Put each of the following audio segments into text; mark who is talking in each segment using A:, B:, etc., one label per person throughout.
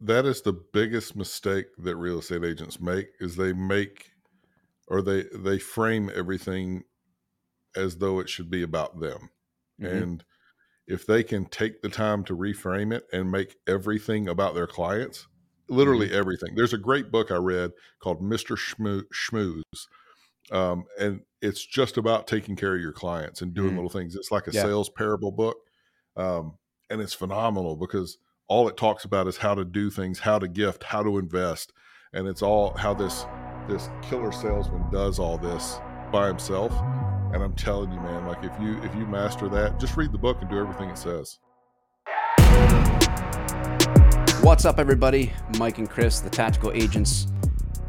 A: that is the biggest mistake that real estate agents make is they make or they they frame everything as though it should be about them. Mm-hmm. And if they can take the time to reframe it and make everything about their clients, literally mm-hmm. everything. There's a great book I read called Mr. Schmooze. Um, and it's just about taking care of your clients and doing mm-hmm. little things. It's like a yeah. sales parable book. Um, and it's phenomenal because all it talks about is how to do things, how to gift, how to invest. And it's all how this this killer salesman does all this by himself. And I'm telling you, man, like if you if you master that, just read the book and do everything it says.
B: What's up, everybody? Mike and Chris, the Tactical Agents,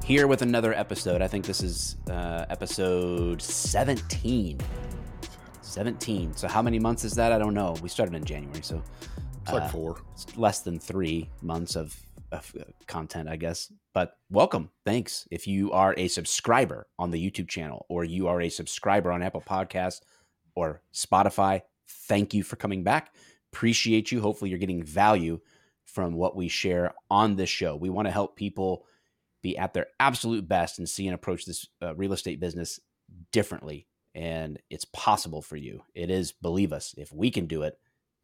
B: here with another episode. I think this is uh, episode 17. 17. So, how many months is that? I don't know. We started in January, so
A: it's like uh, four.
B: It's less than three months of, of uh, content, I guess. But welcome. Thanks. If you are a subscriber on the YouTube channel or you are a subscriber on Apple Podcasts or Spotify, thank you for coming back. Appreciate you. Hopefully, you're getting value from what we share on this show. We want to help people be at their absolute best and see and approach this uh, real estate business differently. And it's possible for you. It is, believe us, if we can do it,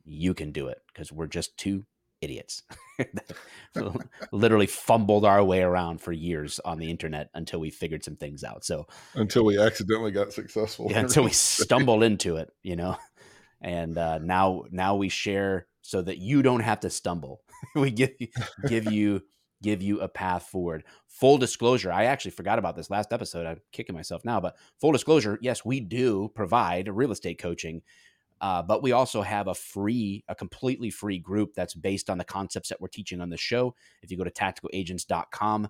B: you can do it because we're just two idiots. Literally fumbled our way around for years on the internet until we figured some things out. So
A: until we accidentally got successful.
B: Yeah, until we stumbled into it, you know. And uh, now now we share so that you don't have to stumble. we give you, give you give you a path forward. Full disclosure, I actually forgot about this last episode. I'm kicking myself now, but full disclosure, yes, we do provide real estate coaching. Uh, but we also have a free, a completely free group that's based on the concepts that we're teaching on the show. If you go to tacticalagents.com,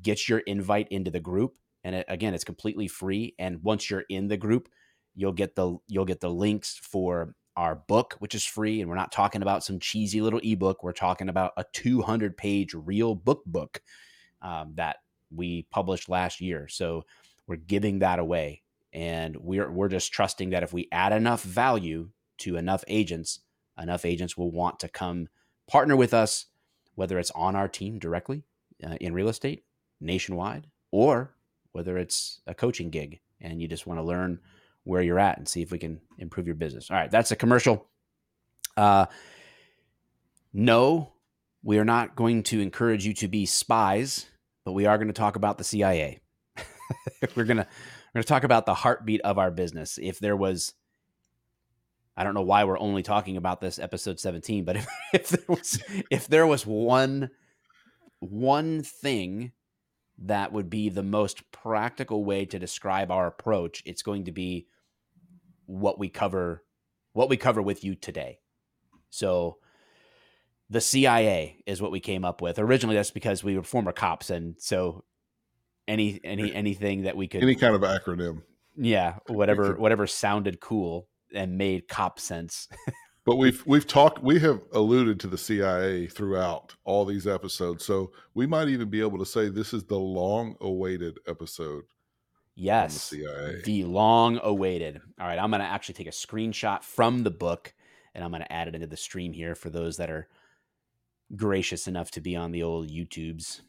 B: get your invite into the group, and it, again, it's completely free. And once you're in the group, you'll get the you'll get the links for our book, which is free. And we're not talking about some cheesy little ebook. We're talking about a 200 page real book book um, that we published last year. So we're giving that away. And we're, we're just trusting that if we add enough value to enough agents, enough agents will want to come partner with us, whether it's on our team directly uh, in real estate nationwide or whether it's a coaching gig and you just want to learn where you're at and see if we can improve your business. All right, that's a commercial. Uh, no, we are not going to encourage you to be spies, but we are going to talk about the CIA. we're gonna we're gonna talk about the heartbeat of our business. If there was, I don't know why we're only talking about this episode 17, but if, if there was if there was one one thing that would be the most practical way to describe our approach, it's going to be what we cover what we cover with you today. So the CIA is what we came up with. Originally that's because we were former cops and so any any anything that we could
A: any kind of acronym.
B: Yeah, whatever whatever sounded cool and made cop sense.
A: but we've we've talked we have alluded to the CIA throughout all these episodes. So we might even be able to say this is the long awaited episode
B: Yes. The, the long awaited. All right. I'm going to actually take a screenshot from the book and I'm going to add it into the stream here for those that are gracious enough to be on the old YouTubes.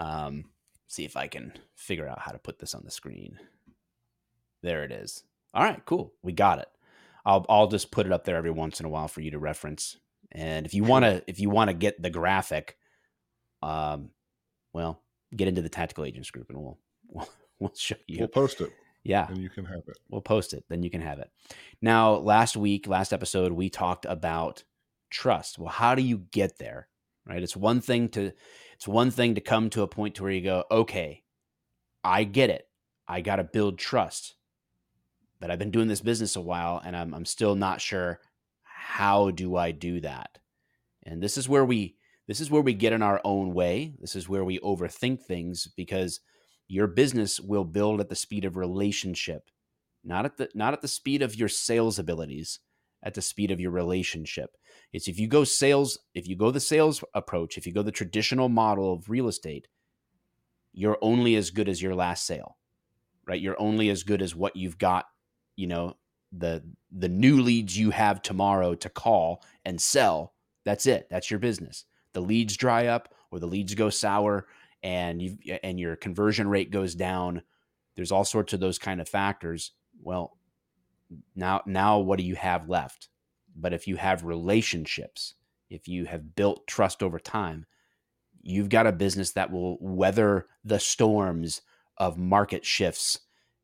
B: Um, see if I can figure out how to put this on the screen. There it is. All right, cool. We got it. I'll I'll just put it up there every once in a while for you to reference. And if you want to if you want to get the graphic um well, get into the tactical agents group and we'll we'll, we'll show you.
A: We'll post it.
B: Yeah.
A: And you can have it.
B: We'll post it. Then you can have it. Now, last week, last episode, we talked about trust. Well, how do you get there? Right? It's one thing to it's one thing to come to a point to where you go, okay, I get it. I got to build trust. But I've been doing this business a while and I'm I'm still not sure how do I do that? And this is where we this is where we get in our own way. This is where we overthink things because your business will build at the speed of relationship, not at the not at the speed of your sales abilities, at the speed of your relationship. It's if you go sales, if you go the sales approach, if you go the traditional model of real estate, you're only as good as your last sale. Right? You're only as good as what you've got, you know, the the new leads you have tomorrow to call and sell That's it. That's your business. The leads dry up or the leads go sour and you and your conversion rate goes down. There's all sorts of those kind of factors. Well, now now what do you have left? But if you have relationships, if you have built trust over time, you've got a business that will weather the storms of market shifts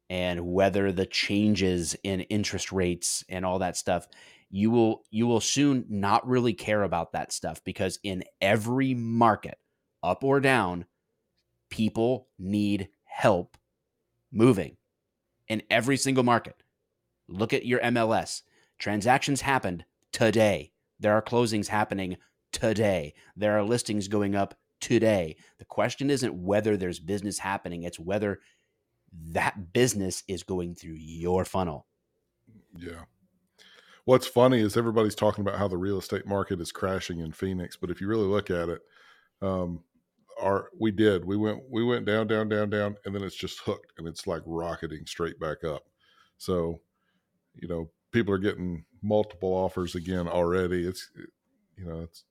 B: and weather the changes in interest rates and all that stuff you will you will soon not really care about that stuff because in every market up or down people need help moving in every single market look at your MLS transactions happened today there are closings happening today there are listings going up today. The question isn't whether there's business happening, it's whether that business is going through your funnel.
A: Yeah. What's funny is everybody's talking about how the real estate market is crashing in Phoenix, but if you really look at it, um, our we did we went we went down down down down and then it's just hooked and it's like rocketing straight back up. So, you know, people are getting multiple offers again already. It's you know it's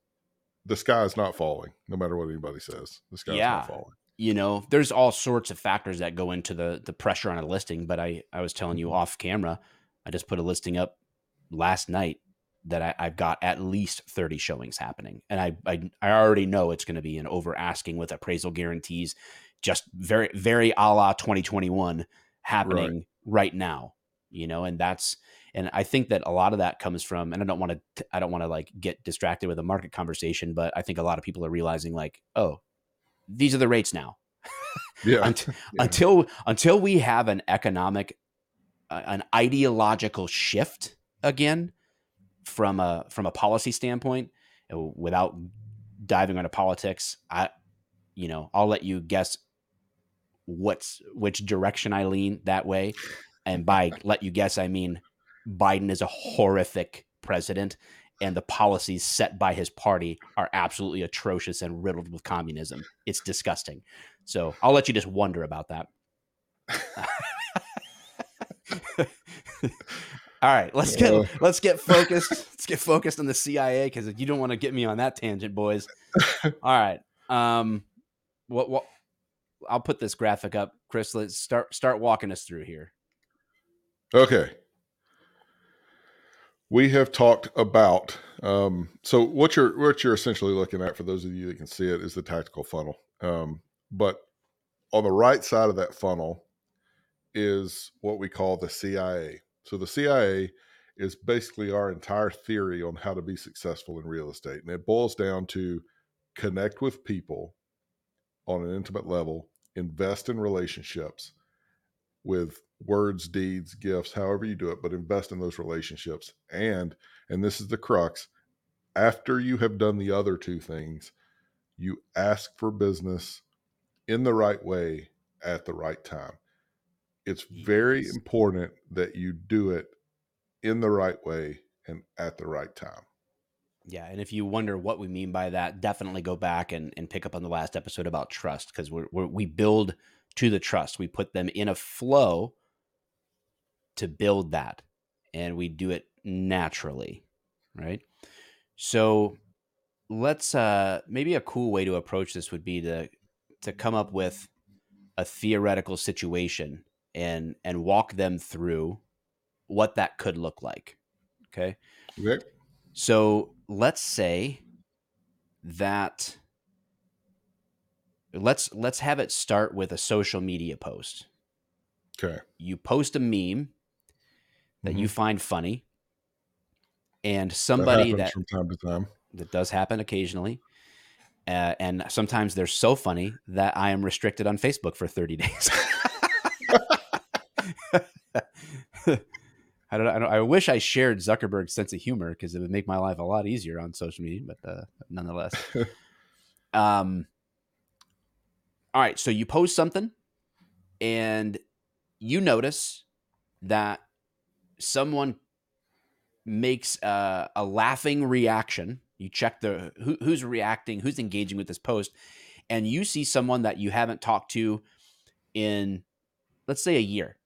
A: the sky is not falling, no matter what anybody says. The sky yeah. not falling.
B: You know, there's all sorts of factors that go into the the pressure on a listing. But I I was telling you mm-hmm. off camera, I just put a listing up last night that I, have got at least 30 showings happening. And I, I, I already know it's going to be an over asking with appraisal guarantees, just very, very a la 2021 happening right. right now, you know, and that's, and I think that a lot of that comes from, and I don't want to, I don't want to like get distracted with a market conversation, but I think a lot of people are realizing like, oh, these are the rates now.
A: yeah.
B: until, yeah. until until we have an economic, uh, an ideological shift again from a from a policy standpoint, without diving into politics, I, you know, I'll let you guess what's which direction I lean that way. And by let you guess, I mean Biden is a horrific president and the policies set by his party are absolutely atrocious and riddled with communism. It's disgusting. So I'll let you just wonder about that. All right, let's get let's get focused. let's get focused on the CIA because you don't want to get me on that tangent, boys. All right. Um, what what? I'll put this graphic up, Chris. Let's start start walking us through here.
A: Okay. We have talked about um, so what you're what you're essentially looking at for those of you that can see it is the tactical funnel. Um, but on the right side of that funnel is what we call the cia so the cia is basically our entire theory on how to be successful in real estate and it boils down to connect with people on an intimate level invest in relationships with words, deeds, gifts, however you do it, but invest in those relationships. And, and this is the crux, after you have done the other two things, you ask for business in the right way at the right time. It's very important that you do it in the right way and at the right time.
B: Yeah, and if you wonder what we mean by that, definitely go back and, and pick up on the last episode about trust because we we build to the trust. We put them in a flow to build that and we do it naturally right? So let's uh maybe a cool way to approach this would be to to come up with a theoretical situation and and walk them through what that could look like okay?
A: Okay.
B: So let's say that let's let's have it start with a social media post.
A: Okay.
B: You post a meme that mm-hmm. you find funny and somebody that, that,
A: from time to time
B: that does happen occasionally uh, and sometimes they're so funny that i am restricted on facebook for 30 days I don't, I don't. I wish I shared Zuckerberg's sense of humor because it would make my life a lot easier on social media. But uh, nonetheless, um, all right. So you post something, and you notice that someone makes a, a laughing reaction, you check the who, who's reacting, who's engaging with this post, and you see someone that you haven't talked to in, let's say, a year.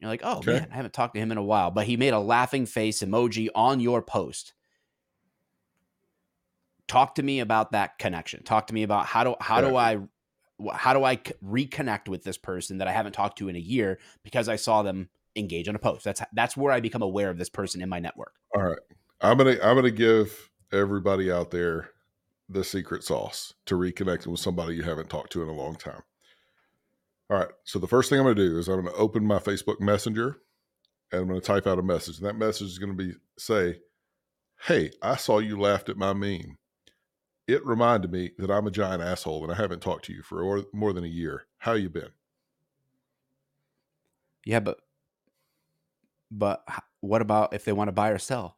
B: You're like, oh okay. man, I haven't talked to him in a while, but he made a laughing face emoji on your post. talk to me about that connection. Talk to me about how do how do I how do I reconnect with this person that I haven't talked to in a year because I saw them engage on a post. That's that's where I become aware of this person in my network.
A: All right. I'm going to I'm going to give everybody out there the secret sauce to reconnecting with somebody you haven't talked to in a long time. All right. So the first thing I'm going to do is I'm going to open my Facebook Messenger and I'm going to type out a message. And that message is going to be say, "Hey, I saw you laughed at my meme. It reminded me that I'm a giant asshole and I haven't talked to you for more than a year. How you been?"
B: Yeah, but but what about if they want to buy or sell?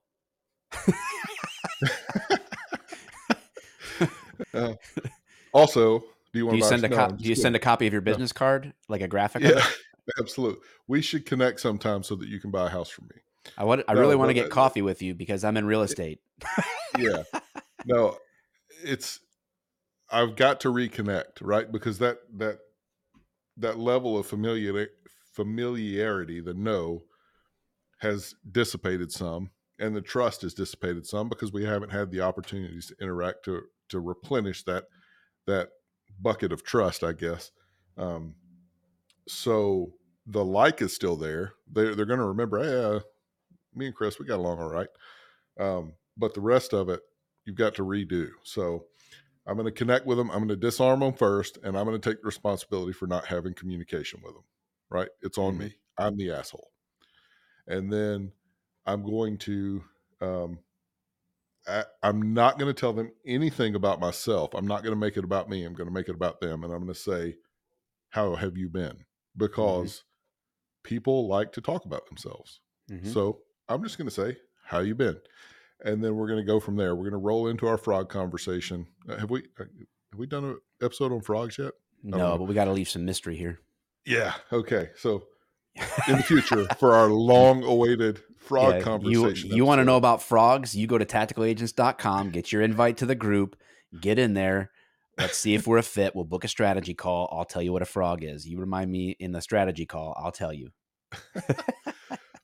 A: uh, also, do you want
B: do you send a
A: no,
B: do you send a copy of your business no. card like a graphic?
A: Yeah, absolutely. We should connect sometime so that you can buy a house from me.
B: I want. I no, really want to get coffee with you because I'm in real estate.
A: yeah. No, it's. I've got to reconnect, right? Because that that that level of familiar familiarity, the no, has dissipated some, and the trust has dissipated some because we haven't had the opportunities to interact to to replenish that that bucket of trust, I guess. Um, so the like is still there. They're they're going to remember. Hey, uh, me and Chris, we got along all right. Um, but the rest of it, you've got to redo. So I'm going to connect with them. I'm going to disarm them first, and I'm going to take responsibility for not having communication with them. Right? It's on mm-hmm. me. I'm the asshole. And then I'm going to um, I, am not going to tell them anything about myself. I'm not going to make it about me. I'm going to make it about them. And I'm going to say, How have you been? Mm-hmm. Because mm-hmm. people like to talk about themselves. Mm-hmm. So I'm just going to say, How you been? And then we're going to go from there. We're going to roll into our frog conversation. Uh, have we uh, have we done an episode on frogs yet?
B: No, but we got to leave some mystery here.
A: Yeah. Okay. So in the future for our long awaited frog yeah, conversation.
B: You, you want to know about frogs? You go to tacticalagents.com, get your invite to the group, get in there. Let's see if we're a fit. We'll book a strategy call. I'll tell you what a frog is. You remind me in the strategy call, I'll tell you.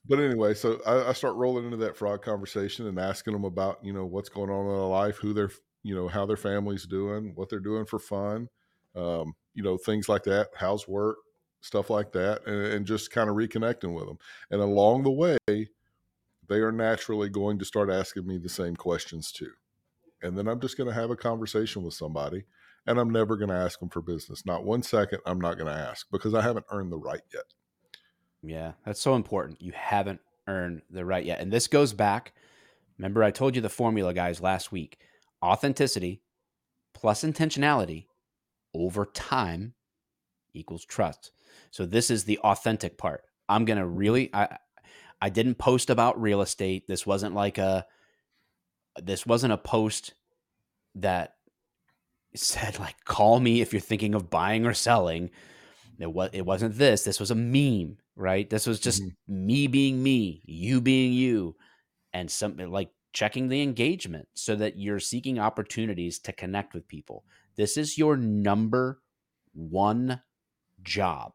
A: but anyway, so I, I, start rolling into that frog conversation and asking them about, you know, what's going on in their life, who they're, you know, how their family's doing, what they're doing for fun, um, you know, things like that. How's work, stuff like that, and, and just kind of reconnecting with them. And along the way, they are naturally going to start asking me the same questions too. And then I'm just going to have a conversation with somebody and I'm never going to ask them for business. Not one second, I'm not going to ask because I haven't earned the right yet.
B: Yeah, that's so important. You haven't earned the right yet. And this goes back. Remember, I told you the formula, guys, last week authenticity plus intentionality over time equals trust. So this is the authentic part. I'm going to mm-hmm. really I I didn't post about real estate. This wasn't like a this wasn't a post that said like call me if you're thinking of buying or selling. It was it wasn't this. This was a meme, right? This was just mm-hmm. me being me, you being you, and something like checking the engagement so that you're seeking opportunities to connect with people. This is your number one job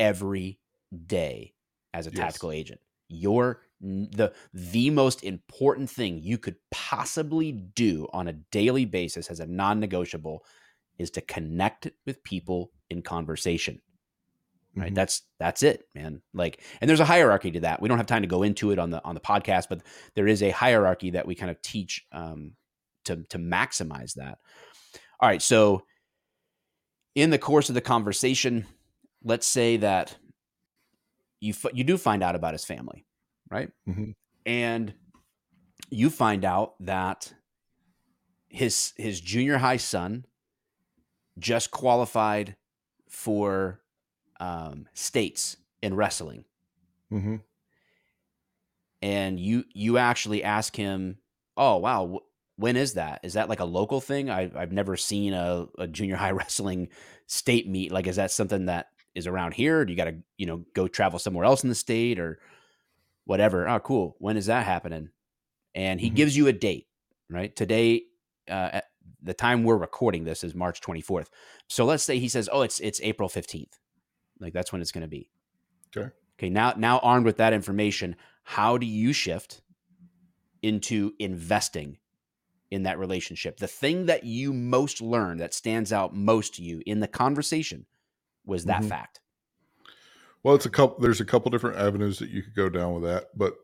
B: every day as a yes. tactical agent. Your the the most important thing you could possibly do on a daily basis as a non-negotiable is to connect with people in conversation right mm-hmm. that's that's it man like and there's a hierarchy to that we don't have time to go into it on the on the podcast but there is a hierarchy that we kind of teach um, to to maximize that all right so in the course of the conversation let's say that you you do find out about his family, right? Mm-hmm. And you find out that his his junior high son just qualified for um, states in wrestling. Mm-hmm. And you you actually ask him, "Oh wow, when is that? Is that like a local thing? I, I've never seen a, a junior high wrestling state meet. Like, is that something that is around here? do you got to, you know, go travel somewhere else in the state or whatever? Oh, cool. When is that happening? And he mm-hmm. gives you a date, right? Today, uh, at the time we're recording this is March 24th. So let's say he says, "Oh, it's it's April 15th." Like that's when it's going to be.
A: Okay.
B: Okay. Now, now armed with that information, how do you shift into investing in that relationship, the thing that you most learn that stands out most to you in the conversation was that
A: Mhm.
B: fact.
A: Well, it's a couple. There's a couple different avenues that you could go down with that, but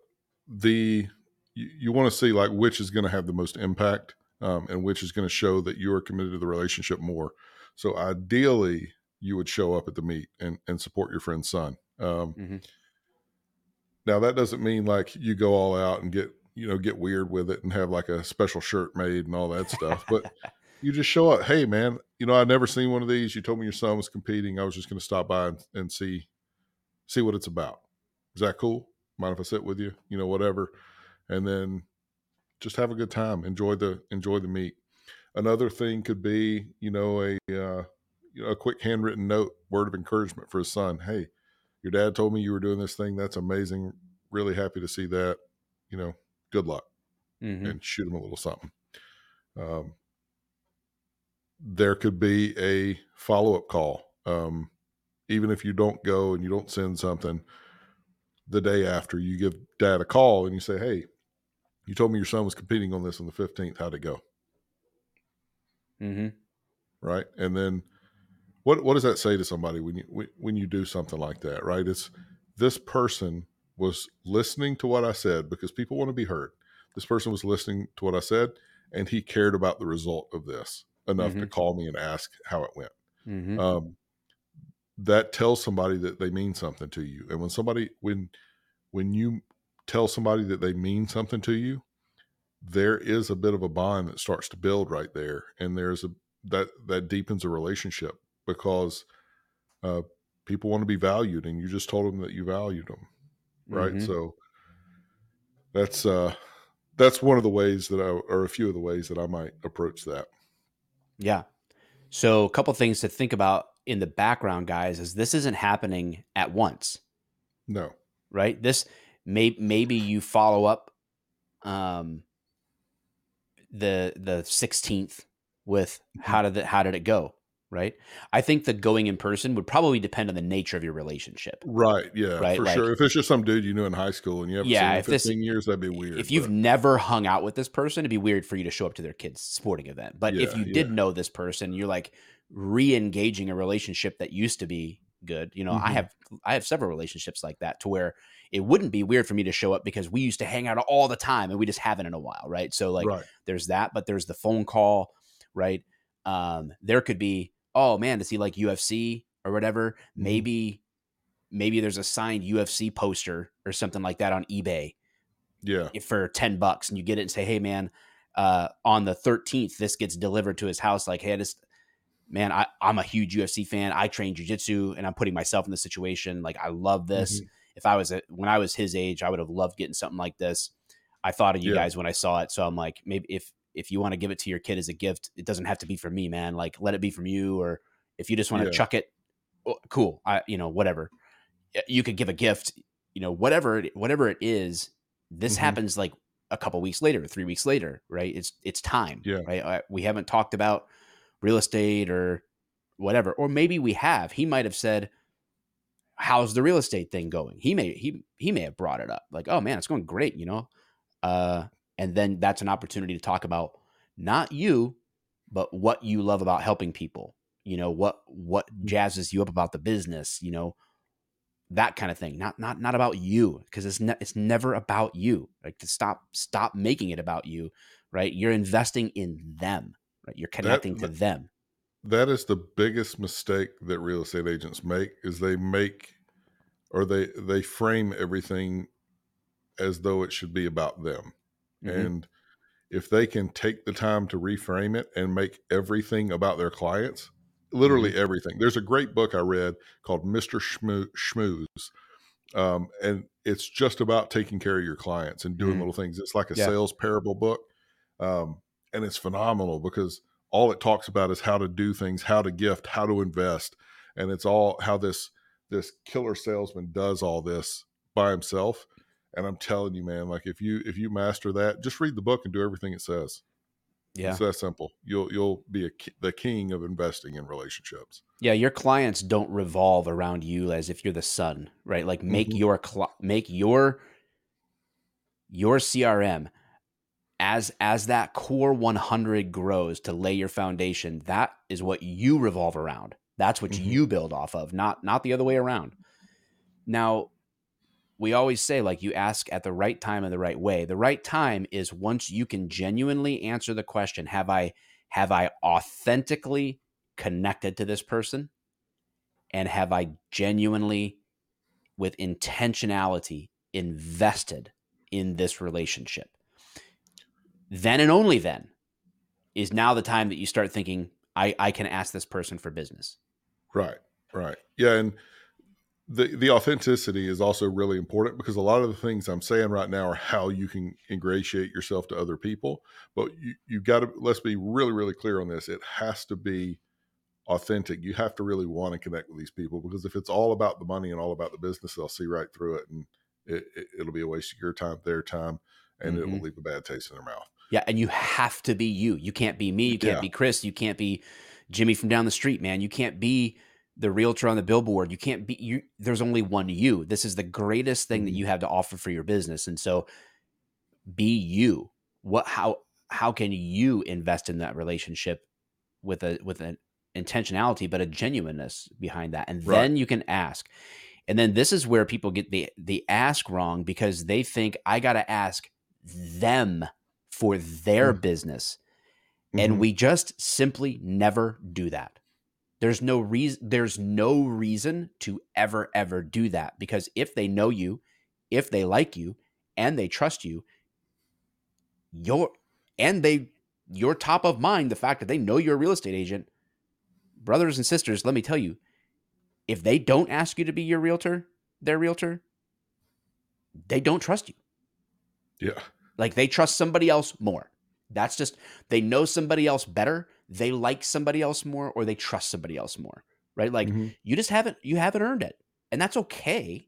A: the you, you want to see like which is going to have the most impact, um, and which is going to show that you are committed to the relationship more. So ideally, you would show up at the meet and and support your friend's son. Um,
B: Mhm.
A: Now that doesn't mean like you go all out and get you know get weird with it and have like a special shirt made and all that stuff, but you just show up. Hey man, you know I've never seen one of these. You told me your son was competing. I was just going to stop by and, and see see what it's about. Is that cool? Mind if I sit with you? You know whatever, and then just have a good time. Enjoy the enjoy the meet. Another thing could be you know a uh, you know a quick handwritten note, word of encouragement for his son. Hey, your dad told me you were doing this thing. That's amazing. Really happy to see that. You know, good luck
B: Mhm.
A: and shoot him a little something. Um, there could be a follow up call. Um, even if you don't go and you don't send something the day after, you give dad a call and you say, Hey, you told me your son was competing on this on the 15th. How'd it go?
B: Mhm.
A: Right. And then what, what does that say to somebody when you, when you do something like that? Right. It's this person was listening to what I said because people want to be heard. This person was listening to what I said and he cared about the result of this enough to call me and ask how it went.
B: Mhm.
A: Um, that tells somebody that they mean something to you. And when somebody, when, when you tell somebody that they mean something to you, there is a bit of a bond that starts to build right there. And there's a, that, that deepens a relationship because, uh, people want to be valued and you just told them that you valued them right
B: Mhm.
A: so that's uh that's one of the ways that i or a few of the ways that i might approach that
B: Yeah. So a couple things to think about in the background, guys, is this isn't happening at once,
A: no
B: right? This may maybe you follow up um the the 16th with how did it how did it go, right? I think the going in person would probably depend on the nature of your relationship.
A: right yeah
B: Right,
A: for
B: like-
A: sure if it's just some dude you knew in high school and you haven't
B: Yeah,
A: seen him in
B: if this-
A: 15 years that'd be weird
B: If you've never hung out with this person, it'd be weird for you to show up to their kid's sporting event. But if
A: Yeah,
B: you did
A: yeah.
B: know this person, you're like re-engaging a relationship that used to be good. You know, I
A: Mhm.
B: have I have several relationships like that to where it wouldn't be weird for me to show up because we used to hang out all the time and we just haven't in a while, right? So like
A: right
B: there's that, but there's the phone call, right? Um, there could be, oh man, does he like UFC or whatever?
A: Mm-hmm.
B: Maybe, maybe there's a signed UFC poster or something like that on eBay
A: yeah
B: for 10 bucks and you get it and say, hey man, uh, on the 13th, this gets delivered to his house. Like, hey, I just, man, I, I'm a huge UFC fan. I train jujitsu and I'm putting myself in this situation. Like, I love this.
A: Mhm.
B: If I was, a, when I was his age, I would have loved getting something like this. I thought of you
A: Yeah.
B: guys when I saw it. So I'm like, maybe if, if you want to give it to your kid as a gift, it doesn't have to be from me, man. Like, let it be from you. Or if you just want to
A: Yeah.
B: chuck it, cool. I, you know, whatever. You could give a gift, you know, whatever, whatever it is. This
A: Mhm.
B: happens like a couple weeks later, three weeks later, right? It's it's time,
A: Yeah.
B: right? I, we haven't talked about real estate or whatever, or maybe we have. He might have said, "How's the real estate thing going?" He may he he may have brought it up, like, "Oh man, it's going great," you know. Uh, and then that's an opportunity to talk about not you, but what you love about helping people. You know what what mm-hmm. jazzes you up about the business. You know that kind of thing. Not not not about you because it's ne- it's never about you. Like to stop stop making it about you. Right, you're investing in them. Right, you're connecting to
A: that-
B: them.
A: that is the biggest mistake that real estate agents make is they make or they they frame everything as though it should be about them
B: Mhm.
A: and if they can take the time to reframe it and make everything about their clients literally everything there's a great book i read called mr Schmoo- schmooze um, and it's just about taking care of your clients and doing
B: Mhm.
A: little things it's like a
B: Yeah.
A: sales parable book um, and it's phenomenal because all it talks about is how to do things how to gift how to invest and it's all how this this killer salesman does all this by himself and i'm telling you man like if you if you master that just read the book and do everything it says
B: Yeah,
A: it's that simple you'll you'll be a, the king of investing in relationships
B: yeah. Your clients don't revolve around you as if you're the sun, right? Like make
A: Mhm.
B: your cl- make your your CRM as as that core 100 grows to lay your foundation, that is what you revolve around. That's what
A: Mhm.
B: you build off of, not not the other way around. Now, we always say like you ask at the right time in the right way. The right time is once you can genuinely answer the question, have I have I authentically connected to this person and have I genuinely with intentionality invested in this relationship? Then and only then is now the time that you start thinking I I can ask this person for business.
A: Right, right. Yeah, and the the authenticity is also really important because a lot of the things I'm saying right now are how you can ingratiate yourself to other people. But you you got to let's be really really clear on this. It has to be authentic. You have to really want to connect with these people because if it's all about the money and all about the business, they'll see right through it, and it, it, will be a waste of your time, their time, and it
B: Mhm.
A: will leave a bad taste in their mouth.
B: Yeah, and you have to be you. You can't be me. You can't
A: Yeah.
B: be Chris. You can't be Jimmy from down the street, man. You can't be the realtor on the billboard. You can't be you. There's only one you. This is the greatest thing that
A: Mhm.
B: you have to offer for your business, and so be you. What? How? How can you invest in that relationship with a with an intentionality, but a genuineness behind that, and
A: Right.
B: then you can ask. And then this is where people get the the ask wrong because they think I got to ask them for their
A: Mm.
B: business. And
A: Mhm.
B: we just simply never do that. There's no reason there's no reason to ever ever do that because if they know you, if they like you and they trust you, you're and they you're top of mind the fact that they know you're a real estate agent. Brothers and sisters, let me tell you, if they don't ask you to be your realtor, their realtor, they don't trust you.
A: yeah,
B: Like they trust somebody else more. That's just they know somebody else better, they like somebody else more, or they trust somebody else more. Right? Like
A: Mhm.
B: you just haven't you haven't earned it. And that's okay.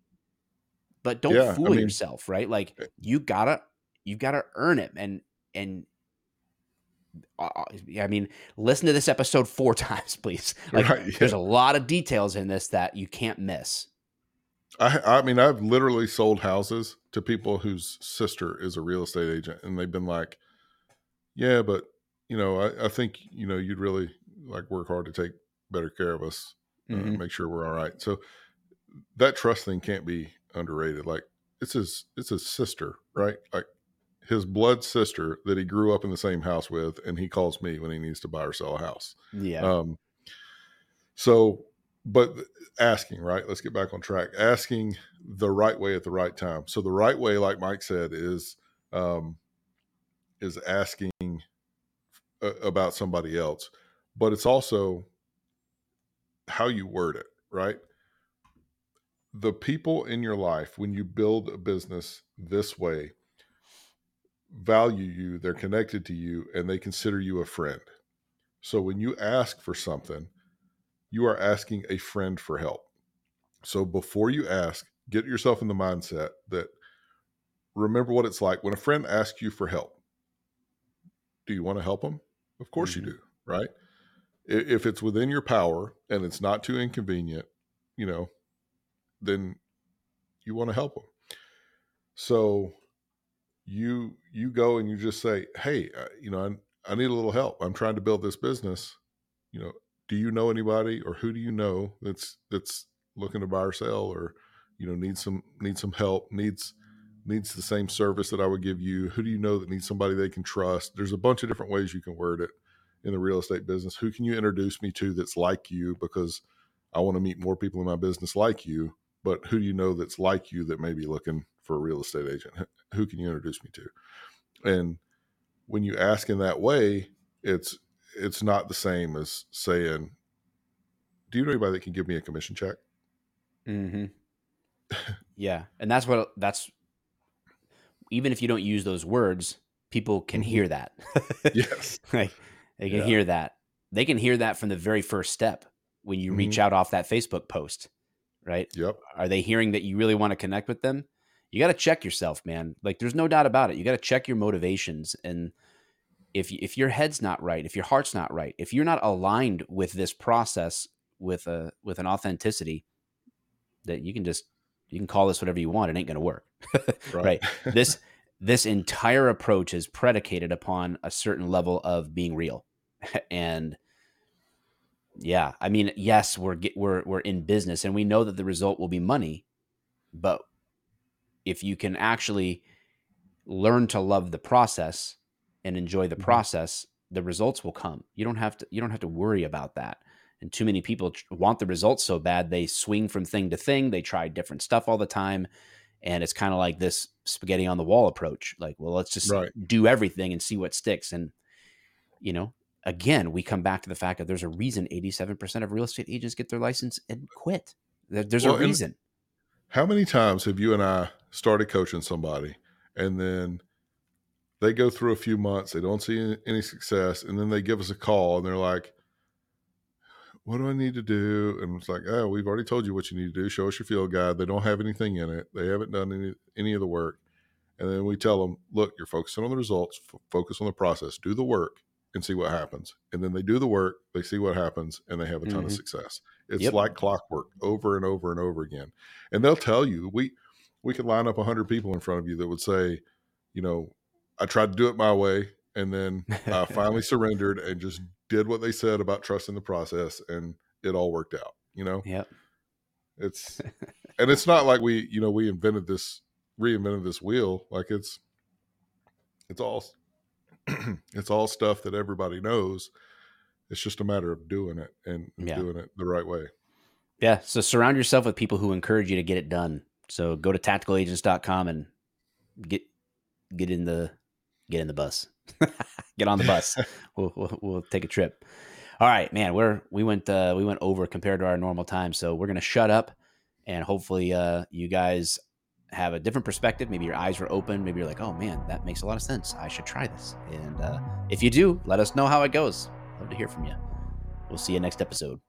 B: But don't
A: Yeah, I
B: fool
A: mean-
B: yourself, right? Like
A: Eh
B: you gotta you gotta earn it. And and uh, I mean, listen to this episode four times, please. Like,
A: right. Yeah.
B: there's a lot of details in this that you can't miss.
A: I, I mean, I've literally sold houses to people whose sister is a real estate agent, and they've been like, "Yeah, but you know, I, I think you know you'd really like work hard to take better care of us, uh,
B: Mhm.
A: make sure we're all right." So that trust thing can't be underrated. Like it's his, it's his sister, right? Like his blood sister that he grew up in the same house with, and he calls me when he needs to buy or sell a house.
B: Yeah.
A: Um, so, but asking, right? Let's get back on track. Asking the right way at the right time. So the right way, like Mike said, is um, is asking uh, about somebody else, but it's also how you word it, right? The people in your life, when you build a business this way, value you, they're connected to you, and they consider you a friend. So when you ask for something, you are asking a friend for help. So before you ask, get yourself in the mindset that remember what it's like when a friend asks you for help. Do you want to help them? Of course
B: Mhm.
A: you do, right? If it's within your power and it's not too inconvenient, you know, then you want to help them. So you you go and you just say, "Hey, uh, you know, I, I need a little help. I'm trying to build this business. You know, do you know anybody or who do you know that's that's looking to buy or sell or you know needs some needs some help needs needs the same service that I would give you who do you know that needs somebody they can trust there's a bunch of different ways you can word it in the real estate business who can you introduce me to that's like you because I want to meet more people in my business like you but who do you know that's like you that may be looking for a real estate agent who can you introduce me to and when you ask in that way it's it's not the same as saying, "Do you know anybody that can give me a commission check?"
B: Mm-hmm. yeah, and that's what that's. Even if you don't use those words, people can
A: Mhm.
B: hear that.
A: Yes.
B: like they can
A: Yeah.
B: hear that. They can hear that from the very first step when you reach out off that Facebook post, right?
A: Yep.
B: Are they hearing that you really want to connect with them? You got to check yourself, man. Like there's no doubt about it. You got to check your motivations and if if your head's not right, if your heart's not right, if you're not aligned with this process with a with an authenticity that you can just you can call this whatever you want, it ain't going to work.
A: Right.
B: right. This this entire approach is predicated upon a certain level of being real and yeah i mean yes we're we're we're in business and we know that the result will be money but if you can actually learn to love the process and enjoy the mm-hmm. process the results will come you don't have to you don't have to worry about that and too many people want the results so bad they swing from thing to thing they try different stuff all the time and it's kind of like this spaghetti on the wall approach like well let's just right. do everything and see what sticks and you know again we come back to the fact that there's a reason 87% of real estate agents get their license and quit there's well, a reason
A: how many times have you and i started coaching somebody and then they go through a few months they don't see any success and then they give us a call and they're like what do I need to do? And it's like, oh, we've already told you what you need to do. Show us your field guide. They don't have anything in it. They haven't done any any of the work. And then we tell them, look, you're focusing on the results. F- focus on the process. Do the work and see what happens. And then they do the work. They see what happens, and they have a ton mm-hmm. of success. It's yep. like clockwork, over and over and over again. And they'll tell you, we we could line up hundred people in front of you that would say, you know, I tried to do it my way, and then I finally surrendered and just did what they said about trusting the process and it all worked out, you know?
B: Yeah.
A: It's and it's not like we, you know, we invented this reinvented this wheel. Like it's it's all it's all stuff that everybody knows. It's just a matter of doing it and yeah. doing it the right way.
B: Yeah. So surround yourself with people who encourage you to get it done. So go to tacticalagents.com and get get in the get in the bus. Get on the bus. we'll, we'll, we'll take a trip. All right, man. We're we went uh, we went over compared to our normal time, so we're gonna shut up, and hopefully, uh, you guys have a different perspective. Maybe your eyes were open. Maybe you're like, oh man, that makes a lot of sense. I should try this. And uh, if you do, let us know how it goes. Love to hear from you. We'll see you next episode.